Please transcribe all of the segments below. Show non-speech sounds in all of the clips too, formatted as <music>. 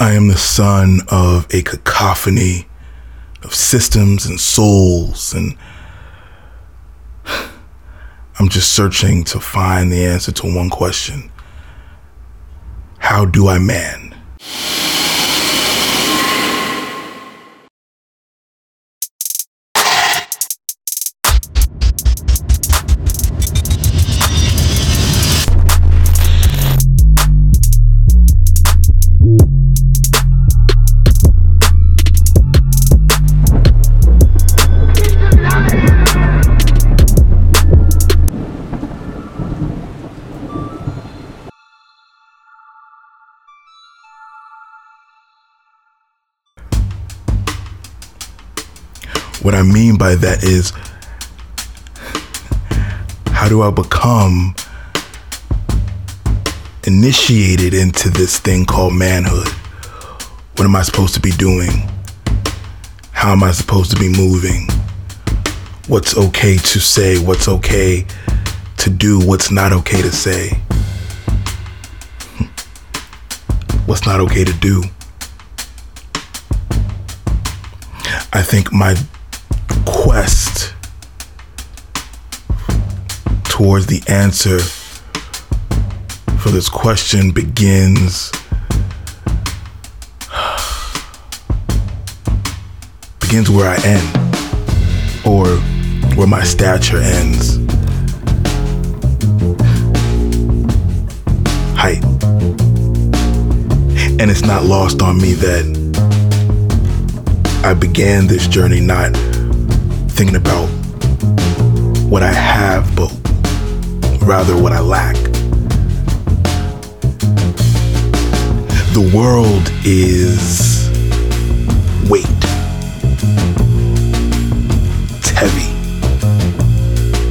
I am the son of a cacophony of systems and souls, and <sighs> I'm just searching to find the answer to one question How do I man? What I mean by that is, how do I become initiated into this thing called manhood? What am I supposed to be doing? How am I supposed to be moving? What's okay to say? What's okay to do? What's not okay to say? What's not okay to do? I think my quest towards the answer for this question begins <sighs> begins where I end or where my stature ends. Height. And it's not lost on me that I began this journey not thinking about what I have, but rather what I lack. The world is weight. It's heavy.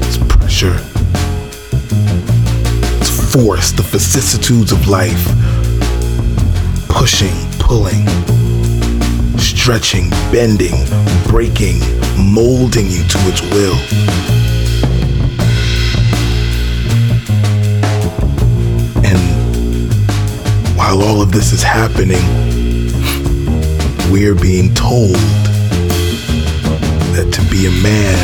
It's pressure. It's force, the vicissitudes of life. Pushing, pulling stretching, bending, breaking, molding you to its will. And while all of this is happening, we're being told that to be a man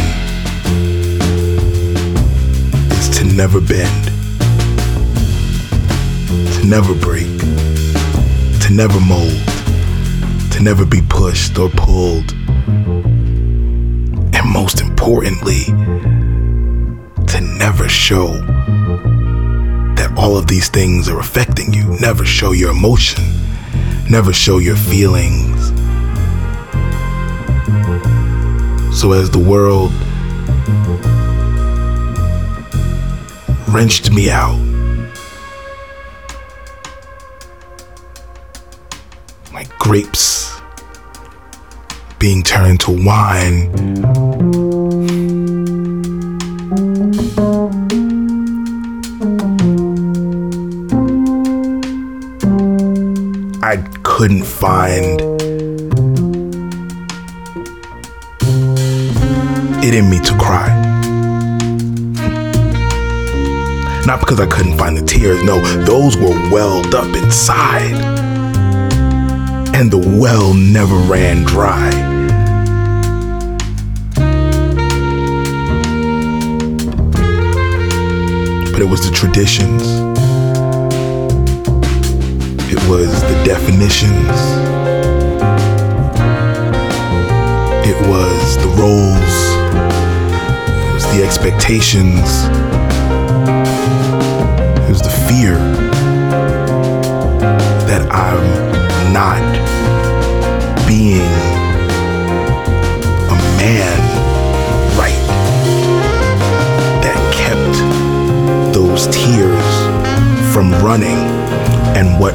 is to never bend, to never break, to never mold to never be pushed or pulled. And most importantly, to never show that all of these things are affecting you. Never show your emotion, never show your feelings. So as the world wrenched me out, like grapes being turned to wine. I couldn't find it in me to cry. Not because I couldn't find the tears, no, those were welled up inside. And the well never ran dry. But it was the traditions. It was the definitions. It was the roles. It was the expectations. It was the fear that I'm not being from running and what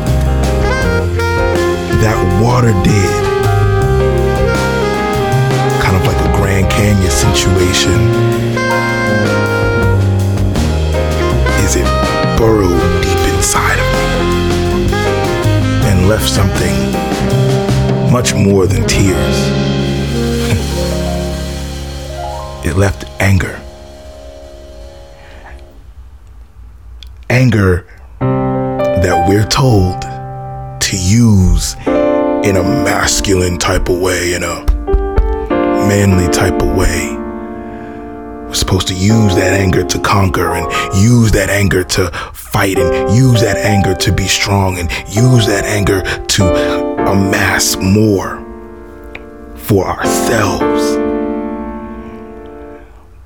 that water did. Kind of like a Grand Canyon situation. Is it burrowed deep inside of me and left something much more than tears? <laughs> It left anger. Anger we're told to use in a masculine type of way, in a manly type of way. We're supposed to use that anger to conquer and use that anger to fight and use that anger to be strong and use that anger to amass more for ourselves.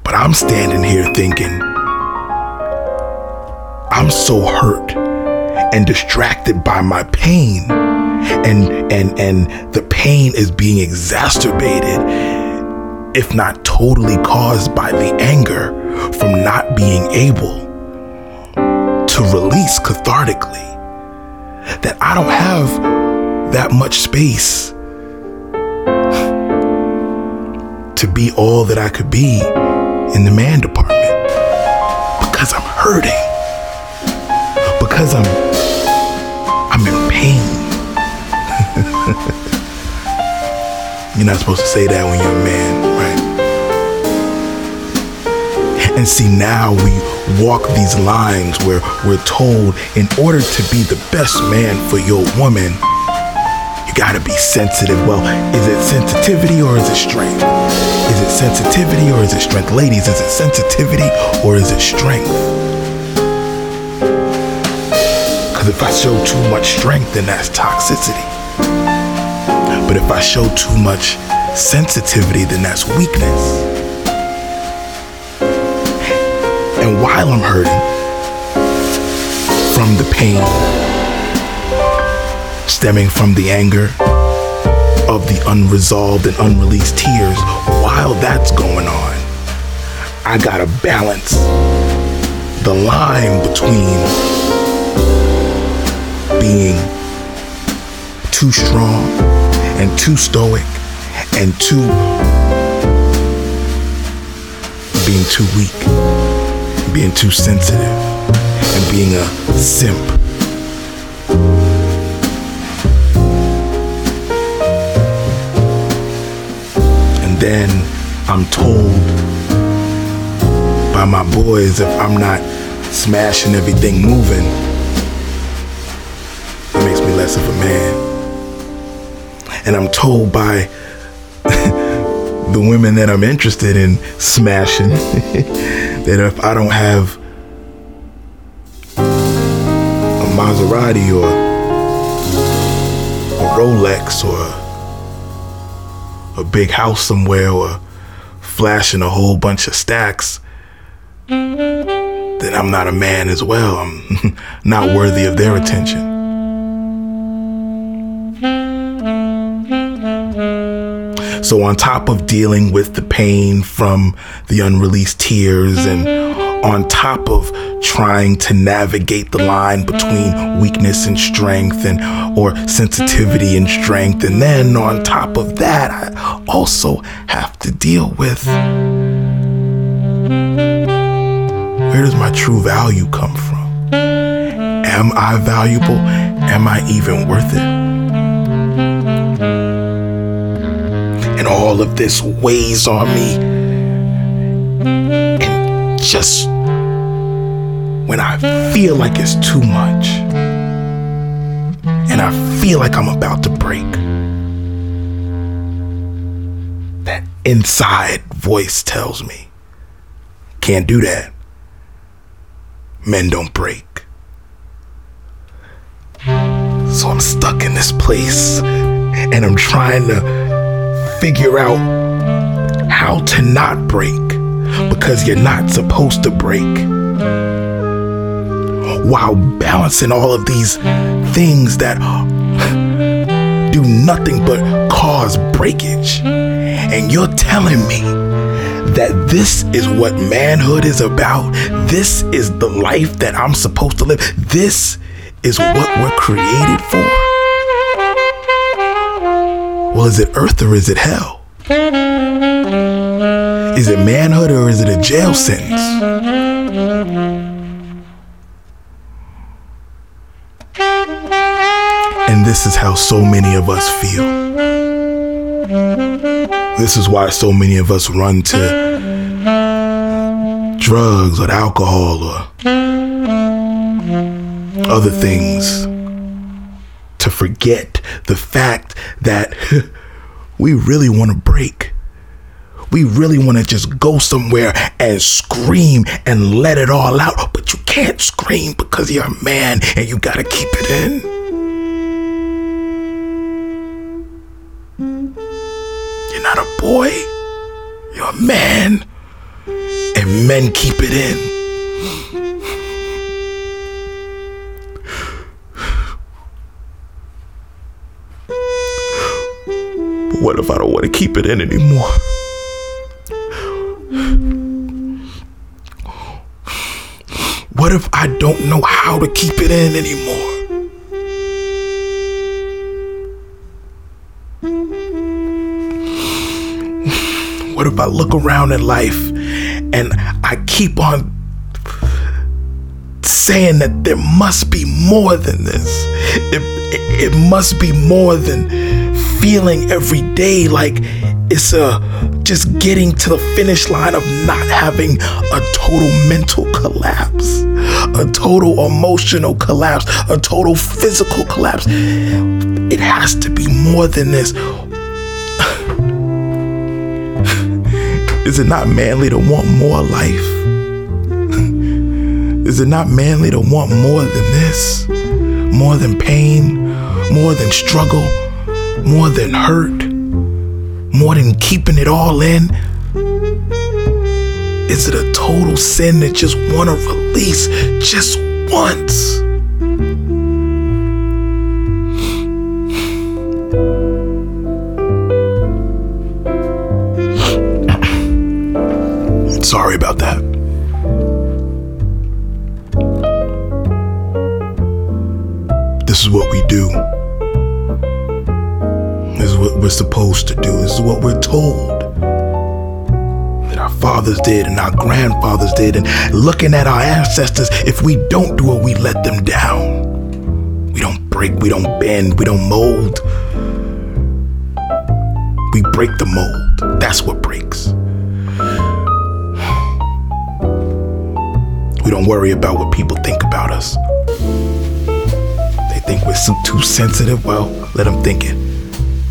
But I'm standing here thinking, I'm so hurt and distracted by my pain. And and and the pain is being exacerbated if not totally caused by the anger from not being able to release cathartically. That I don't have that much space to be all that I could be in the man department. Because I'm hurting. Because I'm pain <laughs> You're not supposed to say that when you're a man, right? And see, now we walk these lines where we're told in order to be the best man for your woman, you gotta be sensitive. Well, is it sensitivity or is it strength? Is it sensitivity or is it strength? Ladies, is it sensitivity or is it strength? Because if I show too much strength, then that's toxicity. But if I show too much sensitivity, then that's weakness. And while I'm hurting from the pain stemming from the anger of the unresolved and unreleased tears, while that's going on, I gotta balance the line between being too strong and too stoic and too being too weak, being too sensitive, and being a simp. And then I'm told by my boys if I'm not smashing everything moving, me less of a man and I'm told by <laughs> the women that I'm interested in smashing <laughs> that if I don't have a Maserati or a Rolex or a big house somewhere or flashing a whole bunch of stacks, then I'm not a man as well. I'm <laughs> not worthy of their attention. So, on top of dealing with the pain from the unreleased tears, and mm-hmm. on top of trying to navigate the line between mm-hmm. weakness and strength, and or sensitivity and mm-hmm. strength, and then on top of that, I also have to deal with where does my true value come from? Am I valuable? Am I even worth it? All of this weighs on me. And just when I feel like it's too much, and I feel like I'm about to break, that inside voice tells me, can't do that. Men don't break. So I'm stuck in this place and I'm trying to figure out how to not break because you're not supposed to break while balancing all of these things that do nothing but cause breakage. And you're telling me that this is what manhood is about. This is the life that I'm supposed to live. This is what we're created for. Well, is it earth or is it hell? Is it manhood or is it a jail sentence? And this is how so many of us feel. This is why so many of us run to drugs or alcohol or other things to forget the fact that <laughs> we really want to break. We really want to just go somewhere and scream and let it all out, but you can't scream because you're a man and you got to keep it in. You're not a boy, you're a man, and men keep it in. What if I don't want to keep it in anymore? What if I don't know how to keep it in anymore? What if I look around in life and I keep on saying that there must be more than this? It, it, it must be more than feeling every day like it's a just getting to the finish line of not having a total mental collapse, a total emotional collapse, a total physical collapse. It has to be more than this. <laughs> Is it not manly to want more life? <laughs> Is it not manly to want more than this? More than pain? More than struggle? More than hurt, more than keeping it all in? Is it a total sin to just want to release just once? <sighs> Sorry about that. This is what we do what we're supposed to do. This is what we're told that our fathers did and our grandfathers did. And looking at our ancestors, if we don't do it, we let them down. We don't break, we don't bend, we don't mold. We break the mold. That's what breaks. We don't worry about what people think about us. They think we're too sensitive. Well, let them think it.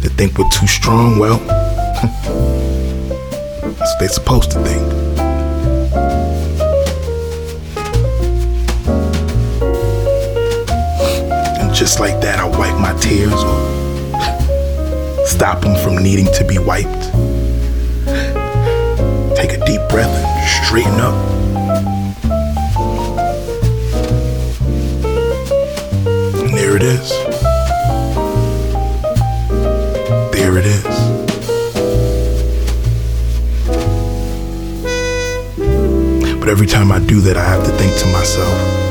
They think we're too strong. Well, <laughs> that's what they're supposed to think. And just like that, I wipe my tears or <laughs> stop them from needing to be wiped. Take a deep breath and straighten up. There it is. There it is. But every time I do that, I have to think to myself,